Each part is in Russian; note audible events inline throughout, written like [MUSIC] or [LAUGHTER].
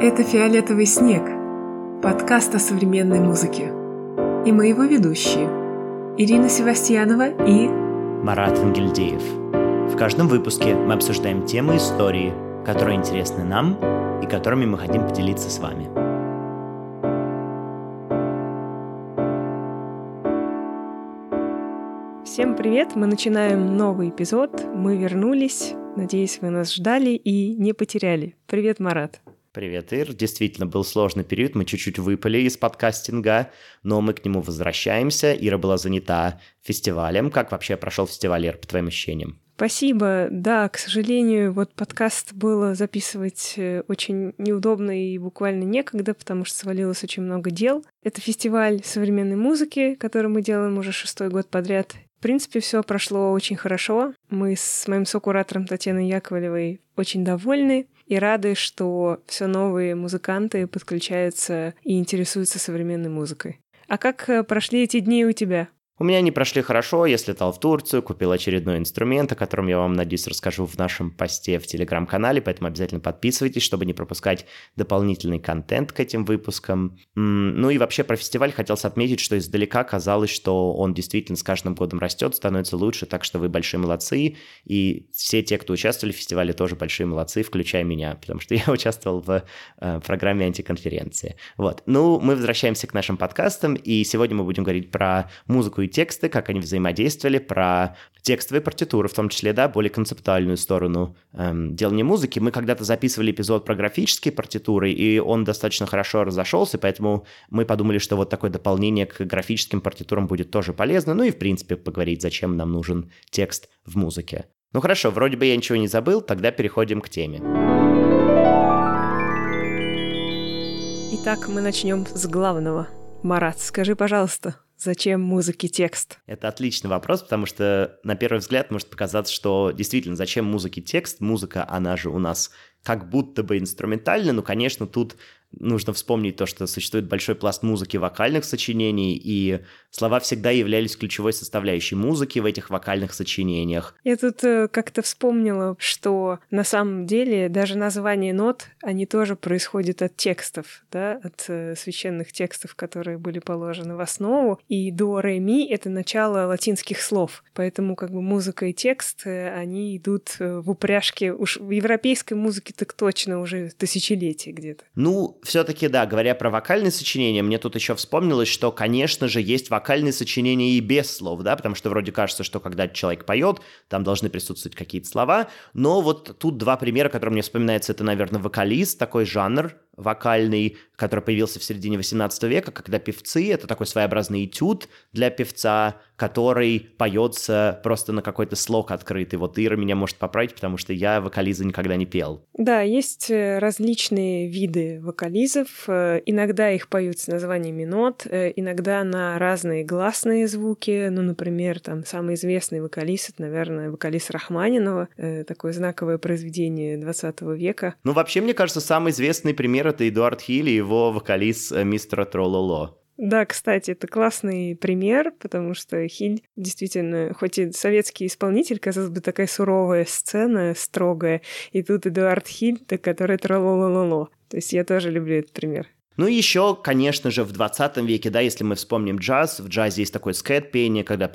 Это «Фиолетовый снег» – подкаст о современной музыке. И мы его ведущие – Ирина Севастьянова и Марат Ангельдеев. В каждом выпуске мы обсуждаем темы истории, которые интересны нам и которыми мы хотим поделиться с вами. Всем привет! Мы начинаем новый эпизод. Мы вернулись. Надеюсь, вы нас ждали и не потеряли. Привет, Марат. Привет, Ир. Действительно, был сложный период. Мы чуть-чуть выпали из подкастинга, но мы к нему возвращаемся. Ира была занята фестивалем. Как вообще прошел фестиваль, Ир, по твоим ощущениям? Спасибо. Да, к сожалению, вот подкаст было записывать э, очень неудобно и буквально некогда, потому что свалилось очень много дел. Это фестиваль современной музыки, который мы делаем уже шестой год подряд. В принципе, все прошло очень хорошо. Мы с моим сокуратором Татьяной Яковлевой очень довольны и рады, что все новые музыканты подключаются и интересуются современной музыкой. А как э, прошли эти дни у тебя? У меня они прошли хорошо, я слетал в Турцию, купил очередной инструмент, о котором я вам, надеюсь, расскажу в нашем посте в Телеграм-канале, поэтому обязательно подписывайтесь, чтобы не пропускать дополнительный контент к этим выпускам. Ну и вообще про фестиваль хотелось отметить, что издалека казалось, что он действительно с каждым годом растет, становится лучше, так что вы большие молодцы, и все те, кто участвовали в фестивале, тоже большие молодцы, включая меня, потому что [LAUGHS] я участвовал в э, программе антиконференции. Вот. Ну, мы возвращаемся к нашим подкастам, и сегодня мы будем говорить про музыку и тексты, как они взаимодействовали, про текстовые партитуры, в том числе, да, более концептуальную сторону эм, делания музыки. Мы когда-то записывали эпизод про графические партитуры, и он достаточно хорошо разошелся, поэтому мы подумали, что вот такое дополнение к графическим партитурам будет тоже полезно, ну и, в принципе, поговорить, зачем нам нужен текст в музыке. Ну хорошо, вроде бы я ничего не забыл, тогда переходим к теме. Итак, мы начнем с главного. Марат, скажи, пожалуйста, Зачем музыке текст? Это отличный вопрос, потому что на первый взгляд может показаться, что действительно, зачем музыке текст? Музыка, она же у нас как будто бы инструментальная, но, конечно, тут нужно вспомнить то, что существует большой пласт музыки вокальных сочинений, и слова всегда являлись ключевой составляющей музыки в этих вокальных сочинениях. Я тут э, как-то вспомнила, что на самом деле даже название нот, они тоже происходят от текстов, да, от э, священных текстов, которые были положены в основу, и до, ре, ми — это начало латинских слов, поэтому как бы музыка и текст, э, они идут в упряжке, уж в европейской музыке так точно уже тысячелетия где-то. Ну, все-таки, да, говоря про вокальные сочинения, мне тут еще вспомнилось, что, конечно же, есть вокальные сочинения и без слов, да, потому что вроде кажется, что когда человек поет, там должны присутствовать какие-то слова, но вот тут два примера, которые мне вспоминаются, это, наверное, вокалист, такой жанр, вокальный, который появился в середине 18 века, когда певцы — это такой своеобразный этюд для певца, который поется просто на какой-то слог открытый. Вот Ира меня может поправить, потому что я вокализы никогда не пел. Да, есть э, различные виды вокализов. Э, иногда их поют с названиями нот, э, иногда на разные гласные звуки. Ну, например, там самый известный вокалист, это, наверное, вокалист Рахманинова, такое знаковое произведение 20 века. Ну, вообще, мне кажется, самый известный пример пример — это Эдуард Хилли и его вокалист э, мистера Трололо. Да, кстати, это классный пример, потому что Хиль действительно, хоть и советский исполнитель, казалось бы, такая суровая сцена, строгая, и тут Эдуард Хиль, который трололололо. То есть я тоже люблю этот пример. Ну и еще, конечно же, в 20 веке, да, если мы вспомним джаз, в джазе есть такое скэт-пение, когда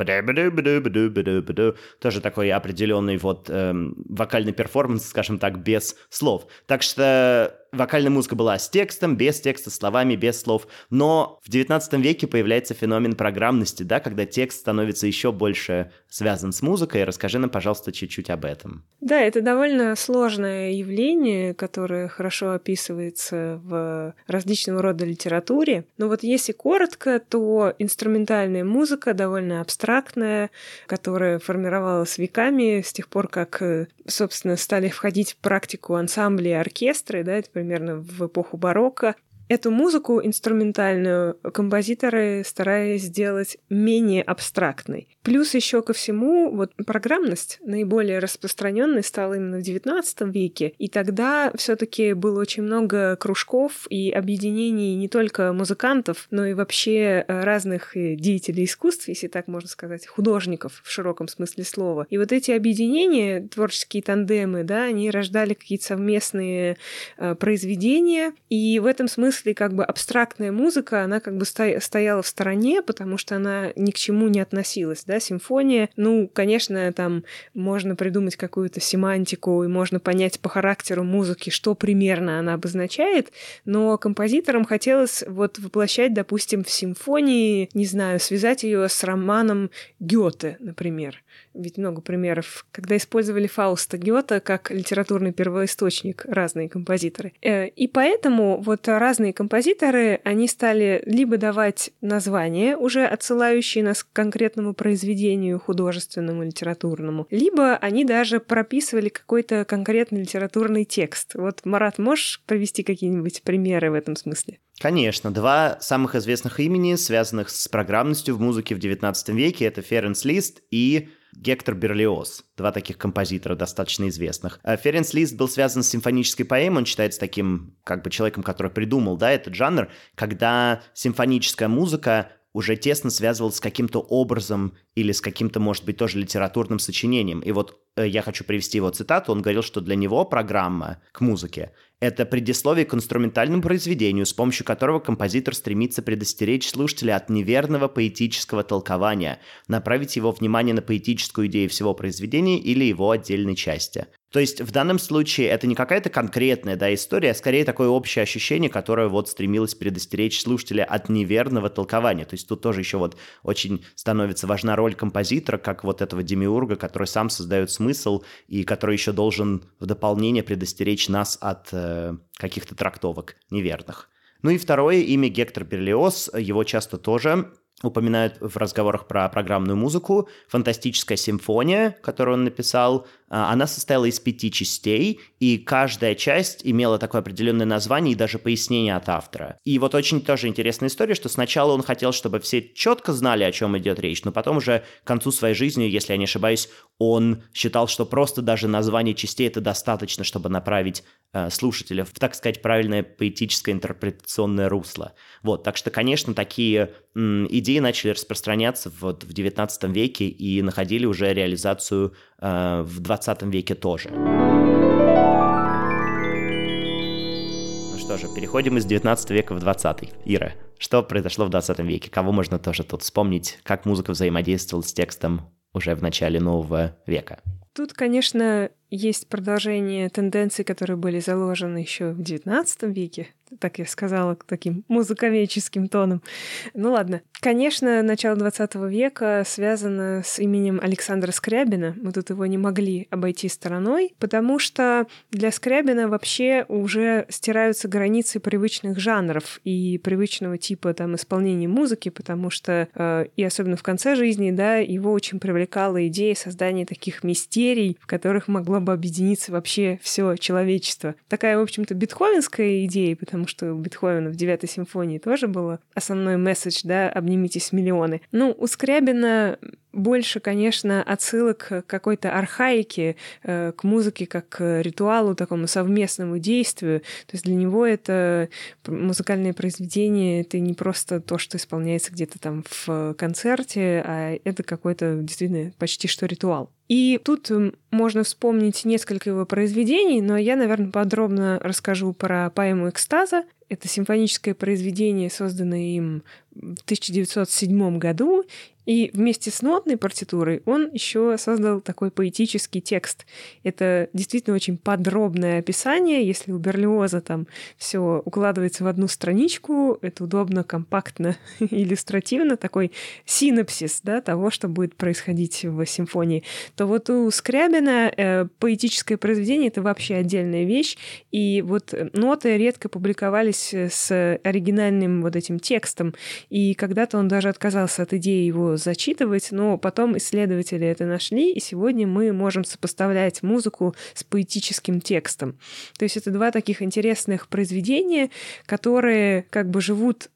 тоже такой определенный вот эм, вокальный перформанс, скажем так, без слов. Так что вокальная музыка была с текстом, без текста, словами, без слов. Но в 19 веке появляется феномен программности, да, когда текст становится еще больше связан с музыкой. Расскажи нам, пожалуйста, чуть-чуть об этом. Да, это довольно сложное явление, которое хорошо описывается в различного рода литературе. Но вот если коротко, то инструментальная музыка довольно абстрактная, которая формировалась веками с тех пор, как, собственно, стали входить в практику ансамбли и оркестры, да, это примерно в эпоху барокко. Эту музыку инструментальную композиторы старались сделать менее абстрактной. Плюс еще ко всему, вот программность наиболее распространенной стала именно в XIX веке, и тогда все-таки было очень много кружков и объединений не только музыкантов, но и вообще э, разных э, деятелей искусств, если так можно сказать, художников в широком смысле слова. И вот эти объединения, творческие тандемы, да, они рождали какие-то совместные э, произведения, и в этом смысле как бы абстрактная музыка, она как бы стояла в стороне, потому что она ни к чему не относилась, да, симфония, ну, конечно, там можно придумать какую-то семантику, и можно понять по характеру музыки, что примерно она обозначает, но композиторам хотелось вот воплощать, допустим, в симфонии, не знаю, связать ее с романом Гёте, например ведь много примеров, когда использовали Фауста Гёта как литературный первоисточник разные композиторы. Э, и поэтому вот разные композиторы, они стали либо давать названия, уже отсылающие нас к конкретному произведению художественному, литературному, либо они даже прописывали какой-то конкретный литературный текст. Вот, Марат, можешь привести какие-нибудь примеры в этом смысле? Конечно, два самых известных имени, связанных с программностью в музыке в XIX веке, это Ференс Лист и Гектор Берлиоз, два таких композитора достаточно известных. А Ференс Лист был связан с симфонической поэмой, он считается таким как бы человеком, который придумал, да, этот жанр, когда симфоническая музыка уже тесно связывалась с каким-то образом или с каким-то, может быть, тоже литературным сочинением. И вот э, я хочу привести его цитату. Он говорил, что для него программа к музыке это предисловие к инструментальному произведению, с помощью которого композитор стремится предостеречь слушателя от неверного поэтического толкования, направить его внимание на поэтическую идею всего произведения или его отдельной части. То есть в данном случае это не какая-то конкретная да, история, а скорее такое общее ощущение, которое вот стремилось предостеречь слушателя от неверного толкования. То есть тут тоже еще вот очень становится важна роль композитора, как вот этого демиурга, который сам создает смысл и который еще должен в дополнение предостеречь нас от э, каких-то трактовок неверных. Ну и второе имя Гектор Берлиоз, его часто тоже упоминают в разговорах про программную музыку. «Фантастическая симфония», которую он написал, она состояла из пяти частей, и каждая часть имела такое определенное название и даже пояснение от автора. И вот очень тоже интересная история, что сначала он хотел, чтобы все четко знали, о чем идет речь, но потом уже к концу своей жизни, если я не ошибаюсь, он считал, что просто даже название частей это достаточно, чтобы направить э, слушателя в, так сказать, правильное поэтическое интерпретационное русло. Вот, так что, конечно, такие м, идеи начали распространяться вот в 19 веке и находили уже реализацию э, в 20 веке тоже. Ну что же, переходим из 19 века в 20. Ира, что произошло в 20 веке? Кого можно тоже тут вспомнить? Как музыка взаимодействовала с текстом уже в начале нового века? Тут, конечно, есть продолжение тенденций, которые были заложены еще в XIX веке, так я сказала таким музыковедческим тоном. Ну ладно. Конечно, начало 20 века связано с именем Александра Скрябина. Мы тут его не могли обойти стороной, потому что для Скрябина вообще уже стираются границы привычных жанров и привычного типа там исполнения музыки, потому что э, и особенно в конце жизни, да, его очень привлекала идея создания таких мистерий, в которых могло бы объединиться вообще все человечество. Такая, в общем-то, бетховенская идея, потому потому что у Бетховена в девятой симфонии тоже было основной месседж, да, «обнимитесь миллионы». Ну, у Скрябина больше, конечно, отсылок к какой-то архаике, э, к музыке как к ритуалу, такому совместному действию. То есть для него это музыкальное произведение, это не просто то, что исполняется где-то там в концерте, а это какой-то действительно почти что ритуал. И тут можно вспомнить несколько его произведений, но я, наверное, подробно расскажу про поэму «Экстаза». Это симфоническое произведение, созданное им в 1907 году, и вместе с нотной партитурой он еще создал такой поэтический текст. Это действительно очень подробное описание. Если у Берлиоза там все укладывается в одну страничку, это удобно, компактно, [LAUGHS] иллюстративно, такой синопсис да, того, что будет происходить в симфонии, то вот у Скрябина э, поэтическое произведение — это вообще отдельная вещь. И вот ноты редко публиковались с оригинальным вот этим текстом. И когда-то он даже отказался от идеи его зачитывать, но потом исследователи это нашли, и сегодня мы можем сопоставлять музыку с поэтическим текстом. То есть это два таких интересных произведения, которые как бы живут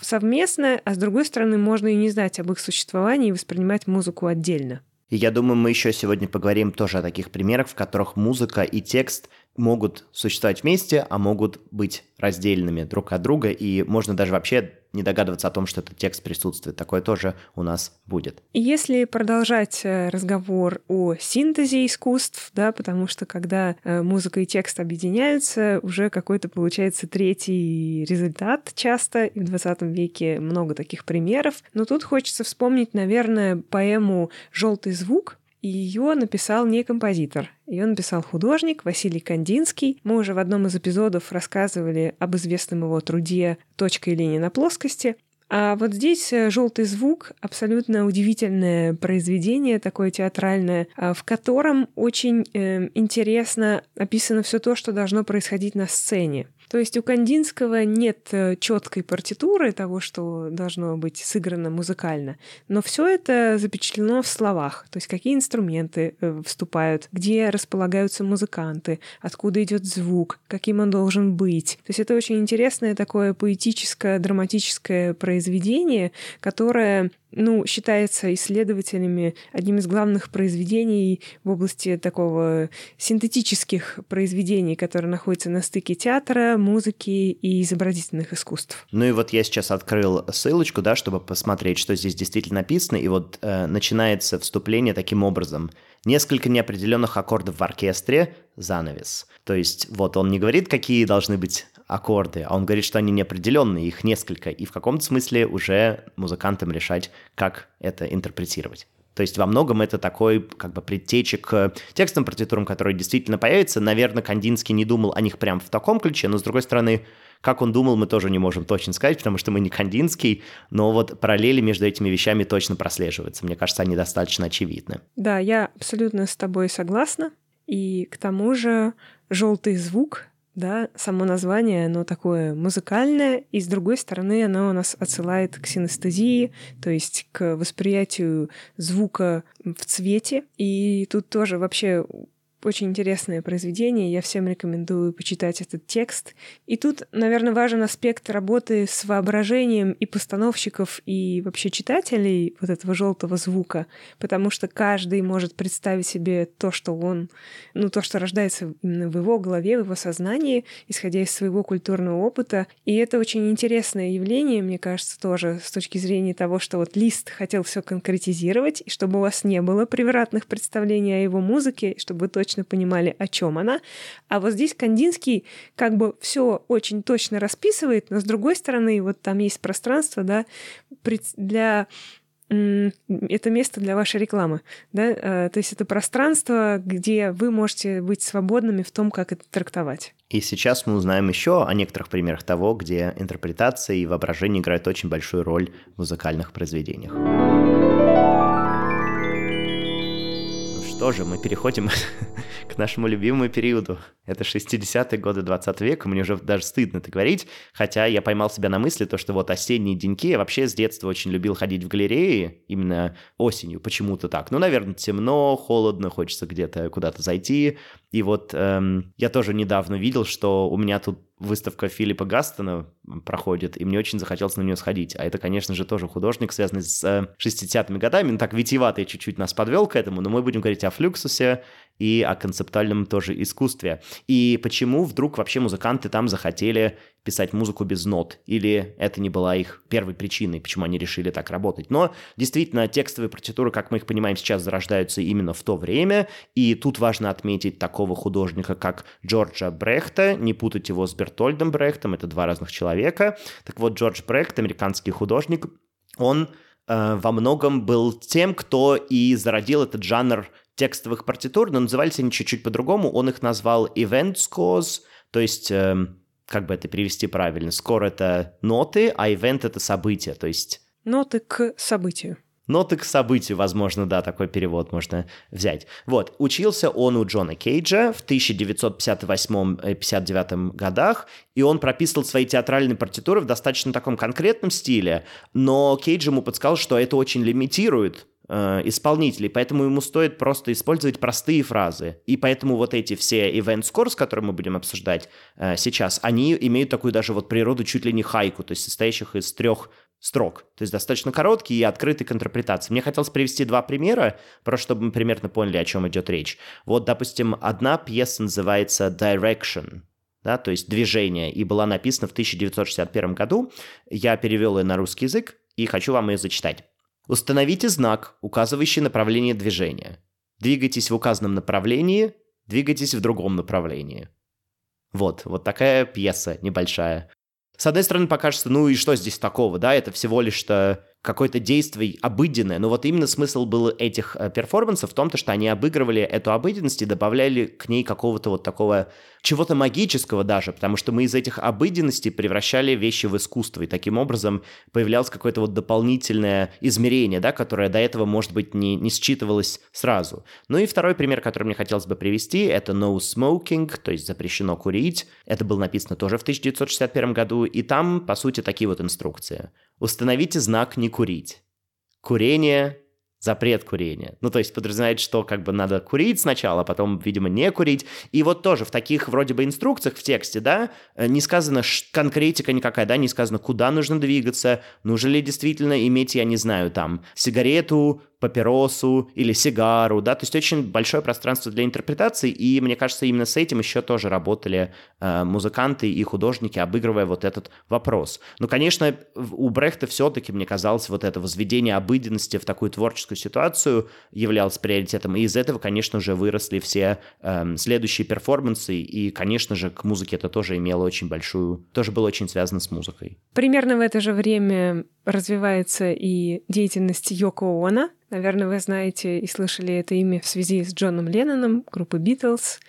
совместно, а с другой стороны, можно и не знать об их существовании и воспринимать музыку отдельно. И я думаю, мы еще сегодня поговорим тоже о таких примерах, в которых музыка и текст могут существовать вместе, а могут быть раздельными друг от друга, и можно даже вообще не догадываться о том, что этот текст присутствует. Такое тоже у нас будет. Если продолжать э, разговор о синтезе искусств, да, потому что когда э, музыка и текст объединяются, уже какой-то получается третий результат часто, и в 20 веке много таких примеров. Но тут хочется вспомнить, наверное, поэму «Желтый звук», и ее написал не композитор, ее написал художник Василий Кандинский. Мы уже в одном из эпизодов рассказывали об известном его труде «Точка и линия на плоскости». А вот здесь э, желтый звук абсолютно удивительное произведение, такое театральное, а, в котором очень э, интересно описано все то, что должно происходить на сцене. То есть у Кандинского нет э, четкой партитуры того, что должно быть сыграно музыкально, но все это запечатлено в словах. То есть какие инструменты э, вступают, где располагаются музыканты, откуда идет звук, каким он должен быть. То есть это очень интересное такое поэтическое, драматическое произведение, которое ну, считается исследователями одним из главных произведений в области такого синтетических произведений, которые находятся на стыке театра, музыки и изобразительных искусств. Ну и вот я сейчас открыл ссылочку, да, чтобы посмотреть, что здесь действительно написано, и вот э, начинается вступление таким образом. Несколько неопределенных аккордов в оркестре, занавес. То есть вот он не говорит, какие должны быть аккорды, а он говорит, что они неопределенные, их несколько, и в каком-то смысле уже музыкантам решать, как это интерпретировать. То есть во многом это такой как бы предтеча к текстам партитурам, которые действительно появятся. Наверное, Кандинский не думал о них прям в таком ключе, но с другой стороны, как он думал, мы тоже не можем точно сказать, потому что мы не Кандинский, но вот параллели между этими вещами точно прослеживаются. Мне кажется, они достаточно очевидны. Да, я абсолютно с тобой согласна. И к тому же желтый звук да, само название, оно такое музыкальное, и с другой стороны оно у нас отсылает к синестезии, то есть к восприятию звука в цвете. И тут тоже вообще очень интересное произведение, я всем рекомендую почитать этот текст. И тут, наверное, важен аспект работы с воображением и постановщиков, и вообще читателей вот этого желтого звука, потому что каждый может представить себе то, что он, ну, то, что рождается именно в его голове, в его сознании, исходя из своего культурного опыта. И это очень интересное явление, мне кажется, тоже с точки зрения того, что вот Лист хотел все конкретизировать, и чтобы у вас не было превратных представлений о его музыке, чтобы вы точно точно понимали, о чем она. А вот здесь Кандинский как бы все очень точно расписывает, но с другой стороны, вот там есть пространство, да, для это место для вашей рекламы, да, а, то есть это пространство, где вы можете быть свободными в том, как это трактовать. И сейчас мы узнаем еще о некоторых примерах того, где интерпретация и воображение играют очень большую роль в музыкальных произведениях. Что же, мы переходим [LAUGHS] к нашему любимому периоду. Это 60-е годы 20 века, мне уже даже стыдно это говорить, хотя я поймал себя на мысли, то, что вот осенние деньки, я вообще с детства очень любил ходить в галереи, именно осенью, почему-то так. Ну, наверное, темно, холодно, хочется где-то куда-то зайти. И вот эм, я тоже недавно видел, что у меня тут выставка Филиппа Гастона проходит, и мне очень захотелось на нее сходить. А это, конечно же, тоже художник, связанный с 60-ми годами. Ну, так витиеватый чуть-чуть нас подвел к этому, но мы будем говорить о флюксусе и о концептуальном тоже искусстве. И почему вдруг вообще музыканты там захотели писать музыку без нот, или это не была их первой причиной, почему они решили так работать. Но действительно, текстовые партитуры, как мы их понимаем сейчас, зарождаются именно в то время, и тут важно отметить такого художника, как Джорджа Брехта, не путать его с Бертольдом Брехтом, это два разных человека. Так вот, Джордж Брехт, американский художник, он э, во многом был тем, кто и зародил этот жанр текстовых партитур, но назывались они чуть-чуть по-другому. Он их назвал event scores, то есть э, как бы это перевести правильно? Скоро это ноты, а ивент это событие, то есть... Ноты к событию. Ноты к событию, возможно, да, такой перевод можно взять. Вот, учился он у Джона Кейджа в 1958-59 годах, и он прописывал свои театральные партитуры в достаточно таком конкретном стиле, но Кейдж ему подсказал, что это очень лимитирует э, исполнителей, поэтому ему стоит просто использовать простые фразы. И поэтому вот эти все event scores, которые мы будем обсуждать э, сейчас, они имеют такую даже вот природу чуть ли не хайку, то есть состоящих из трех строк. То есть достаточно короткий и открытый к интерпретации. Мне хотелось привести два примера, просто чтобы мы примерно поняли, о чем идет речь. Вот, допустим, одна пьеса называется «Direction», да, то есть «Движение», и была написана в 1961 году. Я перевел ее на русский язык и хочу вам ее зачитать. Установите знак, указывающий направление движения. Двигайтесь в указанном направлении, двигайтесь в другом направлении. Вот, вот такая пьеса небольшая. С одной стороны, покажется, ну и что здесь такого, да, это всего лишь-то какое-то действие обыденное. Но вот именно смысл был этих э, перформансов в том, что они обыгрывали эту обыденность и добавляли к ней какого-то вот такого чего-то магического даже, потому что мы из этих обыденностей превращали вещи в искусство, и таким образом появлялось какое-то вот дополнительное измерение, да, которое до этого, может быть, не, не считывалось сразу. Ну и второй пример, который мне хотелось бы привести, это no smoking, то есть запрещено курить. Это было написано тоже в 1961 году, и там, по сути, такие вот инструкции. Установите знак «Не курить». Курение запрет курения. Ну, то есть подразумевает, что как бы надо курить сначала, а потом, видимо, не курить. И вот тоже в таких вроде бы инструкциях в тексте, да, э, не сказано конкретика никакая, да, не сказано, куда нужно двигаться, нужно ли действительно иметь, я не знаю, там, сигарету, папиросу или сигару, да, то есть очень большое пространство для интерпретации, и мне кажется, именно с этим еще тоже работали э, музыканты и художники, обыгрывая вот этот вопрос. Ну, конечно, у Брехта все-таки, мне казалось, вот это возведение обыденности в такую творческую ситуацию являлось приоритетом, и из этого, конечно же, выросли все э, следующие перформансы, и, конечно же, к музыке это тоже имело очень большую, тоже было очень связано с музыкой. Примерно в это же время развивается и деятельность Йоко Оно. Наверное, вы знаете и слышали это имя в связи с Джоном Ленноном, группы Битлз,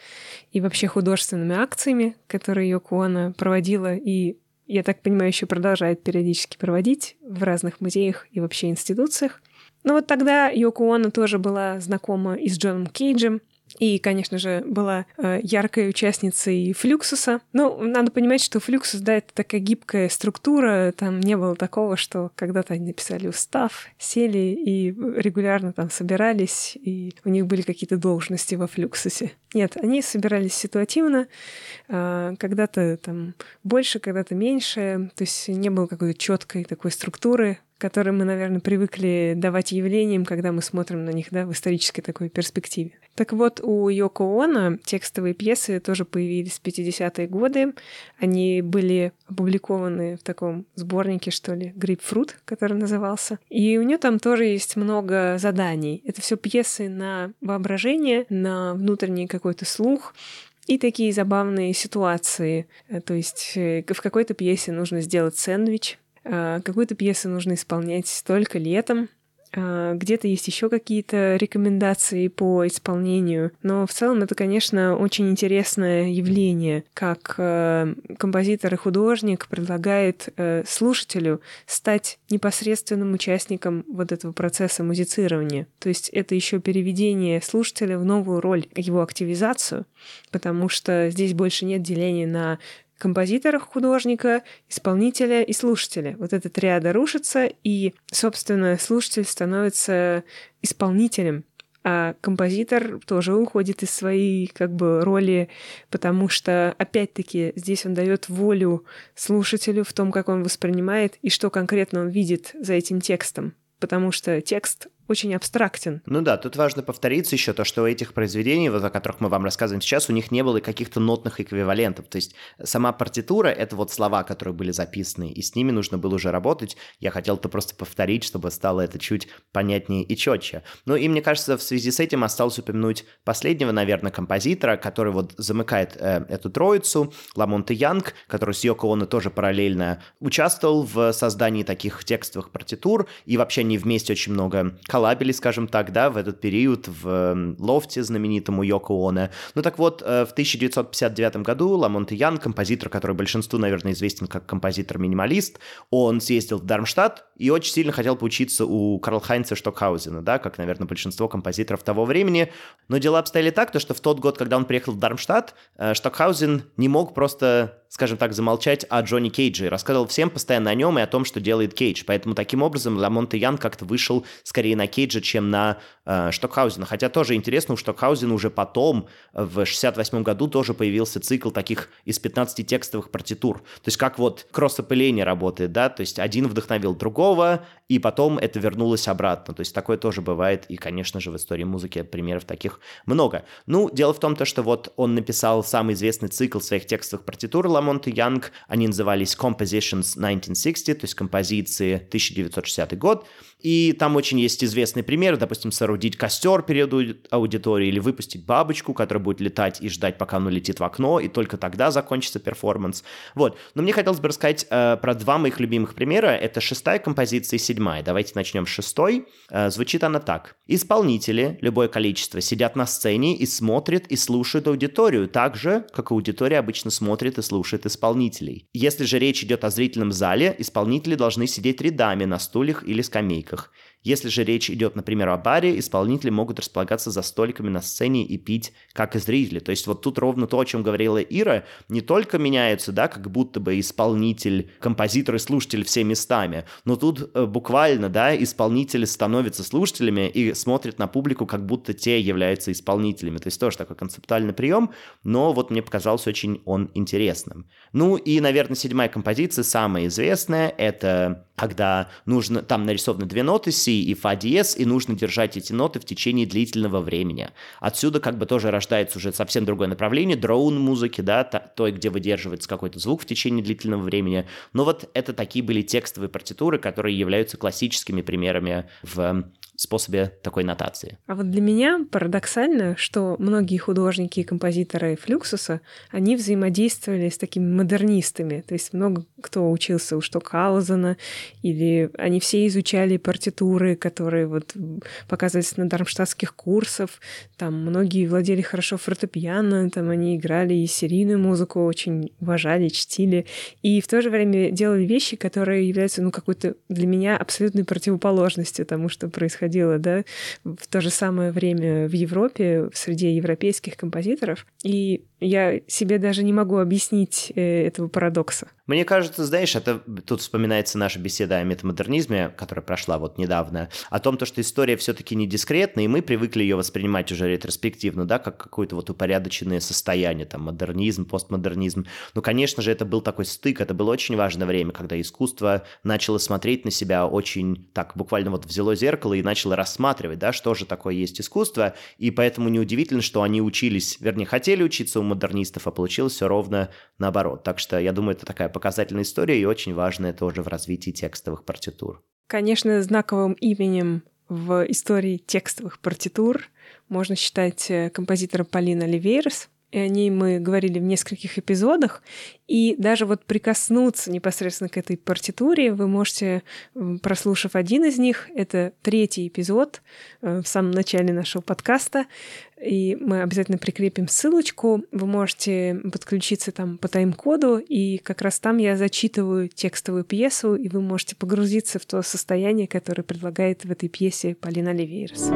и вообще художественными акциями, которые Йоко Оно проводила и я так понимаю, еще продолжает периодически проводить в разных музеях и вообще институциях. Но вот тогда Йоко Оно тоже была знакома и с Джоном Кейджем, и, конечно же, была э, яркой участницей Флюксуса. Ну, надо понимать, что Флюксус, да, это такая гибкая структура. Там не было такого, что когда-то они написали устав, сели и регулярно там собирались, и у них были какие-то должности во Флюксусе. Нет, они собирались ситуативно, э, когда-то там больше, когда-то меньше. То есть не было какой-то четкой такой структуры которые мы, наверное, привыкли давать явлениям, когда мы смотрим на них да, в исторической такой перспективе. Так вот, у Йоко Оно текстовые пьесы тоже появились в 50-е годы. Они были опубликованы в таком сборнике, что ли, «Грейпфрут», который назывался. И у нее там тоже есть много заданий. Это все пьесы на воображение, на внутренний какой-то слух, и такие забавные ситуации. То есть э, в какой-то пьесе нужно сделать сэндвич, а, какую-то пьесу нужно исполнять только летом, где-то есть еще какие-то рекомендации по исполнению, но в целом это, конечно, очень интересное явление, как э, композитор и художник предлагает э, слушателю стать непосредственным участником вот этого процесса музицирования. То есть это еще переведение слушателя в новую роль, его активизацию, потому что здесь больше нет деления на композитора, художника, исполнителя и слушателя. Вот эта триада рушится, и, собственно, слушатель становится исполнителем, а композитор тоже уходит из своей как бы роли, потому что, опять-таки, здесь он дает волю слушателю в том, как он воспринимает и что конкретно он видит за этим текстом. Потому что текст очень абстрактен. Ну да, тут важно повториться еще то, что у этих произведений, вот о которых мы вам рассказываем сейчас, у них не было каких-то нотных эквивалентов. То есть сама партитура — это вот слова, которые были записаны, и с ними нужно было уже работать. Я хотел это просто повторить, чтобы стало это чуть понятнее и четче. Ну и мне кажется, в связи с этим осталось упомянуть последнего, наверное, композитора, который вот замыкает э, эту троицу, Ламонте Янг, который с Йоко Оно тоже параллельно участвовал в создании таких текстовых партитур, и вообще они вместе очень много коллабили, скажем так, да, в этот период в лофте знаменитому Йоко Оне. Ну так вот, в 1959 году Ламонт Ян, композитор, который большинству, наверное, известен как композитор-минималист, он съездил в Дармштадт и очень сильно хотел поучиться у Карл Хайнца Штокхаузена, да, как, наверное, большинство композиторов того времени. Но дела обстояли так, то, что в тот год, когда он приехал в Дармштадт, Штокхаузен не мог просто скажем так, замолчать о Джонни Кейдже и рассказывал всем постоянно о нем и о том, что делает Кейдж. Поэтому таким образом Ламонте Ян как-то вышел скорее на Кейджа, чем на э, Штокхаузена. Хотя тоже интересно, у Штокхаузена уже потом, в 68 году, тоже появился цикл таких из 15 текстовых партитур. То есть как вот кросс-опыление работает, да, то есть один вдохновил другого, и потом это вернулось обратно. То есть такое тоже бывает, и, конечно же, в истории музыки примеров таких много. Ну, дело в том, то, что вот он написал самый известный цикл своих текстовых партитур Ла Монте Янг, они назывались Compositions 1960, то есть композиции 1960 год, и там очень есть известный пример, допустим, соорудить костер перед аудиторией или выпустить бабочку, которая будет летать и ждать, пока она летит в окно, и только тогда закончится перформанс. Вот. Но мне хотелось бы рассказать э, про два моих любимых примера. Это шестая композиция и седьмая. Давайте начнем с шестой. Э, звучит она так. Исполнители, любое количество, сидят на сцене и смотрят и слушают аудиторию, так же, как аудитория обычно смотрит и слушает исполнителей. Если же речь идет о зрительном зале, исполнители должны сидеть рядами на стульях или скамейках скамейках. Если же речь идет, например, о баре, исполнители могут располагаться за столиками на сцене и пить, как и зрители. То есть вот тут ровно то, о чем говорила Ира, не только меняются, да, как будто бы исполнитель, композитор и слушатель все местами, но тут э, буквально, да, исполнители становятся слушателями и смотрят на публику, как будто те являются исполнителями. То есть тоже такой концептуальный прием, но вот мне показался очень он интересным. Ну и, наверное, седьмая композиция, самая известная, это когда нужно, там нарисованы две ноты, И Фа диез, и нужно держать эти ноты в течение длительного времени. Отсюда как бы тоже рождается уже совсем другое направление, дроун музыки, да, той, где выдерживается какой-то звук в течение длительного времени. Но вот это такие были текстовые партитуры, которые являются классическими примерами в способе такой нотации. А вот для меня парадоксально, что многие художники и композиторы Флюксуса, они взаимодействовали с такими модернистами. То есть много кто учился у Штокхаузена, или они все изучали партитуры, которые вот показывались на дармштадтских курсах. Там многие владели хорошо фортепиано, там они играли и серийную музыку, очень уважали, чтили. И в то же время делали вещи, которые являются, ну, какой-то для меня абсолютной противоположностью тому, что происходило происходило, да, в то же самое время в Европе, среди европейских композиторов. И я себе даже не могу объяснить э, этого парадокса. Мне кажется, знаешь, это тут вспоминается наша беседа о метамодернизме, которая прошла вот недавно, о том, то, что история все-таки не дискретна, и мы привыкли ее воспринимать уже ретроспективно, да, как какое-то вот упорядоченное состояние, там, модернизм, постмодернизм. Ну, конечно же, это был такой стык, это было очень важное время, когда искусство начало смотреть на себя очень так, буквально вот взяло зеркало и начало рассматривать, да, что же такое есть искусство, и поэтому неудивительно, что они учились, вернее, хотели учиться у модернистов, а получилось все ровно наоборот. Так что я думаю, это такая показательная история и очень важная тоже в развитии текстовых партитур. Конечно, знаковым именем в истории текстовых партитур можно считать э, композитора Полина Ливейрс, и о ней мы говорили в нескольких эпизодах, и даже вот прикоснуться непосредственно к этой партитуре вы можете, прослушав один из них, это третий эпизод э, в самом начале нашего подкаста, и мы обязательно прикрепим ссылочку, вы можете подключиться там по тайм-коду, и как раз там я зачитываю текстовую пьесу, и вы можете погрузиться в то состояние, которое предлагает в этой пьесе Полина Ливейрс.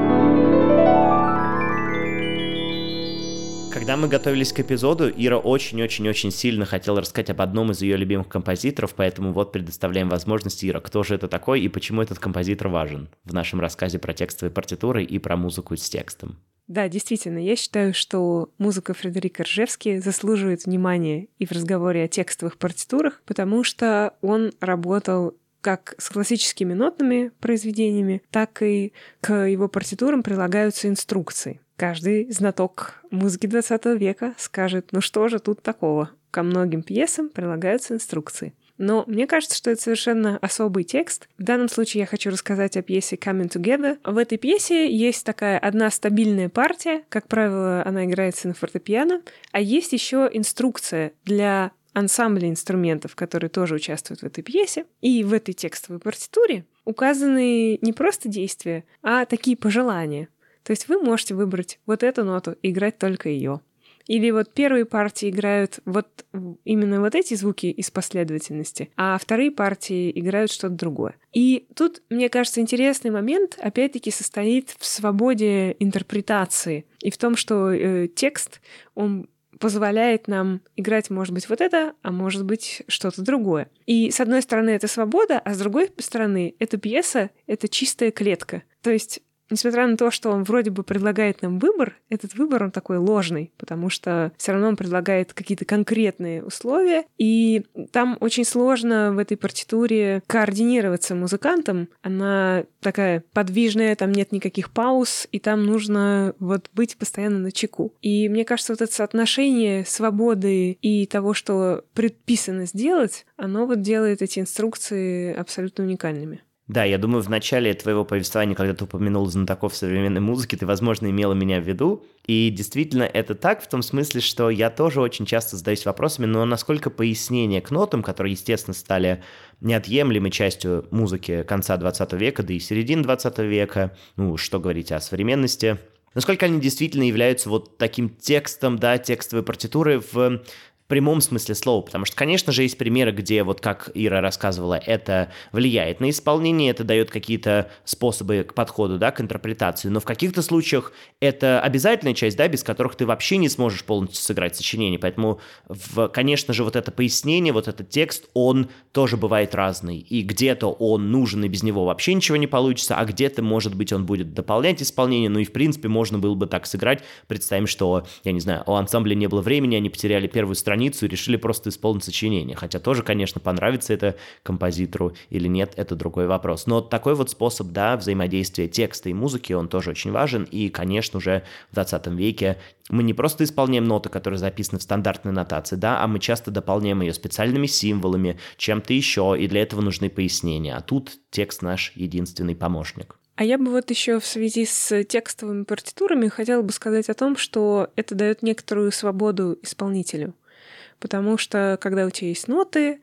Когда мы готовились к эпизоду, Ира очень-очень-очень сильно хотела рассказать об одном из ее любимых композиторов, поэтому вот предоставляем возможность, Ира, кто же это такой и почему этот композитор важен в нашем рассказе про текстовые партитуры и про музыку с текстом. Да, действительно, я считаю, что музыка Фредерика Ржевски заслуживает внимания и в разговоре о текстовых партитурах, потому что он работал как с классическими нотными произведениями, так и к его партитурам прилагаются инструкции. Каждый знаток музыки 20 века скажет, ну что же тут такого? Ко многим пьесам прилагаются инструкции. Но мне кажется, что это совершенно особый текст. В данном случае я хочу рассказать о пьесе Coming Together. В этой пьесе есть такая одна стабильная партия, как правило, она играется на фортепиано, а есть еще инструкция для ансамбля инструментов, которые тоже участвуют в этой пьесе. И в этой текстовой партитуре указаны не просто действия, а такие пожелания. То есть вы можете выбрать вот эту ноту и играть только ее. Или вот первые партии играют вот именно вот эти звуки из последовательности, а вторые партии играют что-то другое. И тут, мне кажется, интересный момент, опять-таки, состоит в свободе интерпретации и в том, что э, текст, он позволяет нам играть, может быть, вот это, а может быть, что-то другое. И с одной стороны это свобода, а с другой стороны эта пьеса — это чистая клетка. То есть несмотря на то, что он вроде бы предлагает нам выбор, этот выбор он такой ложный, потому что все равно он предлагает какие-то конкретные условия, и там очень сложно в этой партитуре координироваться музыкантом. Она такая подвижная, там нет никаких пауз, и там нужно вот быть постоянно на чеку. И мне кажется, вот это соотношение свободы и того, что предписано сделать, оно вот делает эти инструкции абсолютно уникальными. Да, я думаю, в начале твоего повествования, когда ты упомянул знатоков современной музыки, ты, возможно, имела меня в виду. И действительно, это так в том смысле, что я тоже очень часто задаюсь вопросами, но насколько пояснения к нотам, которые, естественно, стали неотъемлемой частью музыки конца 20 века, да и середины 20 века, ну, что говорить о современности, насколько они действительно являются вот таким текстом, да, текстовой партитуры в прямом смысле слова, потому что, конечно же, есть примеры, где, вот как Ира рассказывала, это влияет на исполнение, это дает какие-то способы к подходу, да, к интерпретации, но в каких-то случаях это обязательная часть, да, без которых ты вообще не сможешь полностью сыграть сочинение, поэтому, в, конечно же, вот это пояснение, вот этот текст, он тоже бывает разный, и где-то он нужен, и без него вообще ничего не получится, а где-то, может быть, он будет дополнять исполнение, ну и, в принципе, можно было бы так сыграть, представим, что, я не знаю, у ансамбля не было времени, они потеряли первую страницу, страницу и решили просто исполнить сочинение. Хотя тоже, конечно, понравится это композитору или нет, это другой вопрос. Но такой вот способ, да, взаимодействия текста и музыки, он тоже очень важен. И, конечно, уже в 20 веке мы не просто исполняем ноты, которые записаны в стандартной нотации, да, а мы часто дополняем ее специальными символами, чем-то еще, и для этого нужны пояснения. А тут текст наш единственный помощник. А я бы вот еще в связи с текстовыми партитурами хотела бы сказать о том, что это дает некоторую свободу исполнителю потому что когда у тебя есть ноты,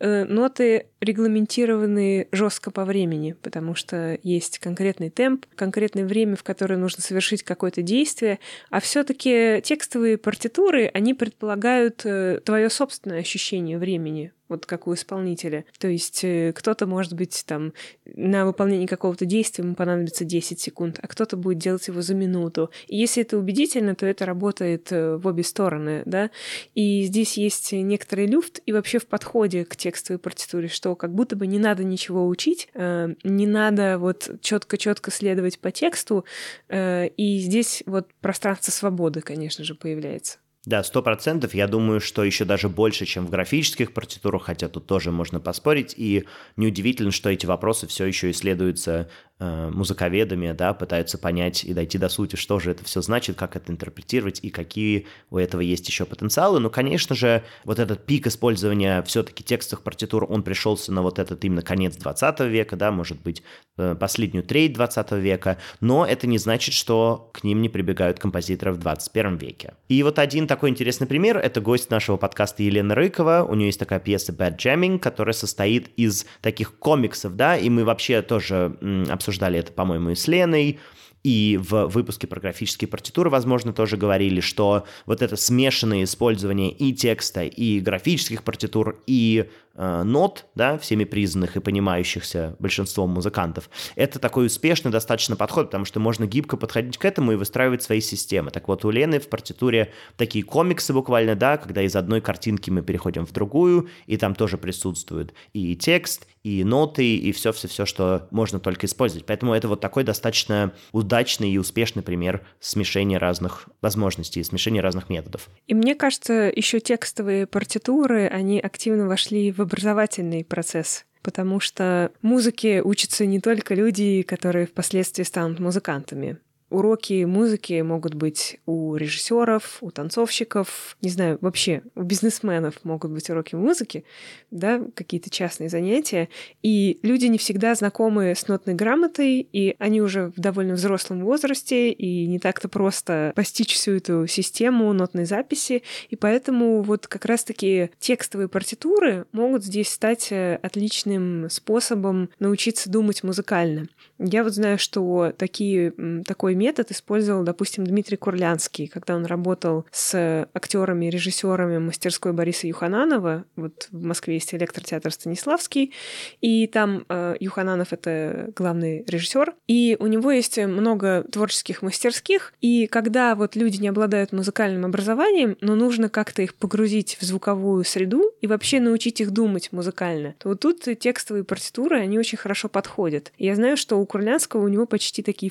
э, ноты регламентированы жестко по времени, потому что есть конкретный темп, конкретное время, в которое нужно совершить какое-то действие, а все-таки текстовые партитуры, они предполагают э, твое собственное ощущение времени, вот как у исполнителя. То есть э, кто-то, может быть, там на выполнение какого-то действия ему понадобится 10 секунд, а кто-то будет делать его за минуту. И если это убедительно, то это работает э, в обе стороны, да. И здесь есть некоторый люфт и вообще в подходе к текстовой партитуре, что как будто бы не надо ничего учить, э, не надо вот четко-четко следовать по тексту, и здесь вот пространство свободы, конечно же, появляется. Да, сто процентов. Я думаю, что еще даже больше, чем в графических партитурах, хотя тут тоже можно поспорить. И неудивительно, что эти вопросы все еще исследуются э, музыковедами, да, пытаются понять и дойти до сути, что же это все значит, как это интерпретировать и какие у этого есть еще потенциалы. Но, конечно же, вот этот пик использования все-таки текстовых партитур, он пришелся на вот этот именно конец 20 века, да, может быть, э, последнюю треть 20 века, но это не значит, что к ним не прибегают композиторы в 21 веке. И вот один такой интересный пример. Это гость нашего подкаста Елена Рыкова. У нее есть такая пьеса Bad Jamming, которая состоит из таких комиксов, да, и мы вообще тоже м, обсуждали это, по-моему, и с Леной. И в выпуске про графические партитуры, возможно, тоже говорили, что вот это смешанное использование и текста, и графических партитур, и нот, да, всеми признанных и понимающихся большинством музыкантов, это такой успешный достаточно подход, потому что можно гибко подходить к этому и выстраивать свои системы. Так вот, у Лены в партитуре такие комиксы буквально, да, когда из одной картинки мы переходим в другую, и там тоже присутствует и текст, и ноты, и все-все-все, что можно только использовать. Поэтому это вот такой достаточно удачный и успешный пример смешения разных возможностей, смешения разных методов. И мне кажется, еще текстовые партитуры, они активно вошли в образовательный процесс потому что музыке учатся не только люди, которые впоследствии станут музыкантами. Уроки музыки могут быть у режиссеров, у танцовщиков, не знаю, вообще у бизнесменов могут быть уроки музыки, да, какие-то частные занятия. И люди не всегда знакомы с нотной грамотой, и они уже в довольно взрослом возрасте, и не так-то просто постичь всю эту систему нотной записи. И поэтому вот как раз-таки текстовые партитуры могут здесь стать э, отличным способом научиться думать музыкально. Я вот знаю, что такие, такой метод использовал, допустим, Дмитрий Курлянский, когда он работал с актерами, режиссерами мастерской Бориса Юхананова. Вот в Москве есть электротеатр Станиславский, и там э, Юхананов — это главный режиссер, и у него есть много творческих мастерских, и когда вот люди не обладают музыкальным образованием, но нужно как-то их погрузить в звуковую среду и вообще научить их думать музыкально, то вот тут текстовые партитуры, они очень хорошо подходят. Я знаю, что у Курлянского у него почти такие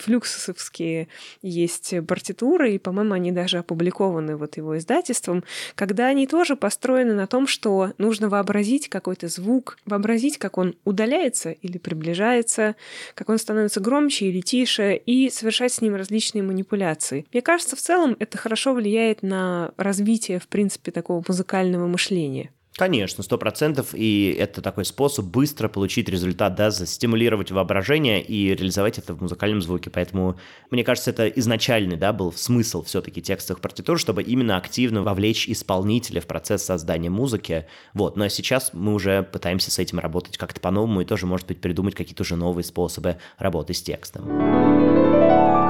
есть партитуры, и, по-моему, они даже опубликованы вот его издательством, когда они тоже построены на том, что нужно вообразить какой-то звук, вообразить, как он удаляется или приближается, как он становится громче или тише, и совершать с ним различные манипуляции. Мне кажется, в целом это хорошо влияет на развитие, в принципе, такого музыкального мышления. Конечно, сто процентов, и это такой способ быстро получить результат, да, застимулировать воображение и реализовать это в музыкальном звуке, поэтому, мне кажется, это изначальный, да, был смысл все-таки текстовых партитур, чтобы именно активно вовлечь исполнителя в процесс создания музыки, вот, но сейчас мы уже пытаемся с этим работать как-то по-новому и тоже, может быть, придумать какие-то уже новые способы работы с текстом.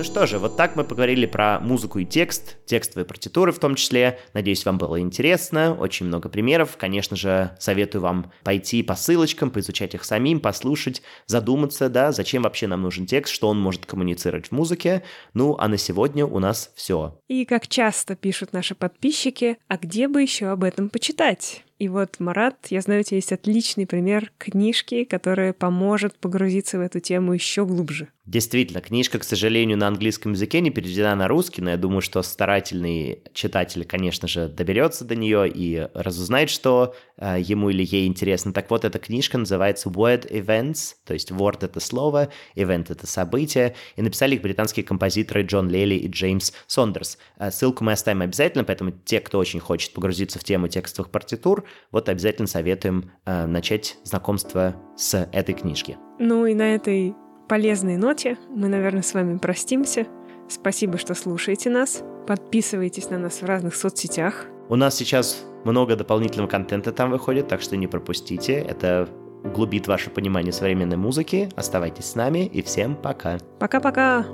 Ну что же, вот так мы поговорили про музыку и текст, текстовые партитуры в том числе. Надеюсь, вам было интересно, очень много примеров. Конечно же, советую вам пойти по ссылочкам, поизучать их самим, послушать, задуматься, да, зачем вообще нам нужен текст, что он может коммуницировать в музыке. Ну, а на сегодня у нас все. И как часто пишут наши подписчики, а где бы еще об этом почитать? И вот, Марат, я знаю, у тебя есть отличный пример книжки, которая поможет погрузиться в эту тему еще глубже. Действительно, книжка, к сожалению, на английском языке не переведена на русский, но я думаю, что старательный читатель, конечно же, доберется до нее и разузнает, что э, ему или ей интересно. Так вот, эта книжка называется Word Events, то есть word — это слово, event — это событие, и написали их британские композиторы Джон Лели и Джеймс Сондерс. Э, ссылку мы оставим обязательно, поэтому те, кто очень хочет погрузиться в тему текстовых партитур, вот обязательно советуем э, начать знакомство с этой книжки. Ну и на этой полезной ноте мы, наверное, с вами простимся. Спасибо, что слушаете нас. Подписывайтесь на нас в разных соцсетях. У нас сейчас много дополнительного контента там выходит, так что не пропустите. Это углубит ваше понимание современной музыки. Оставайтесь с нами и всем пока. Пока-пока.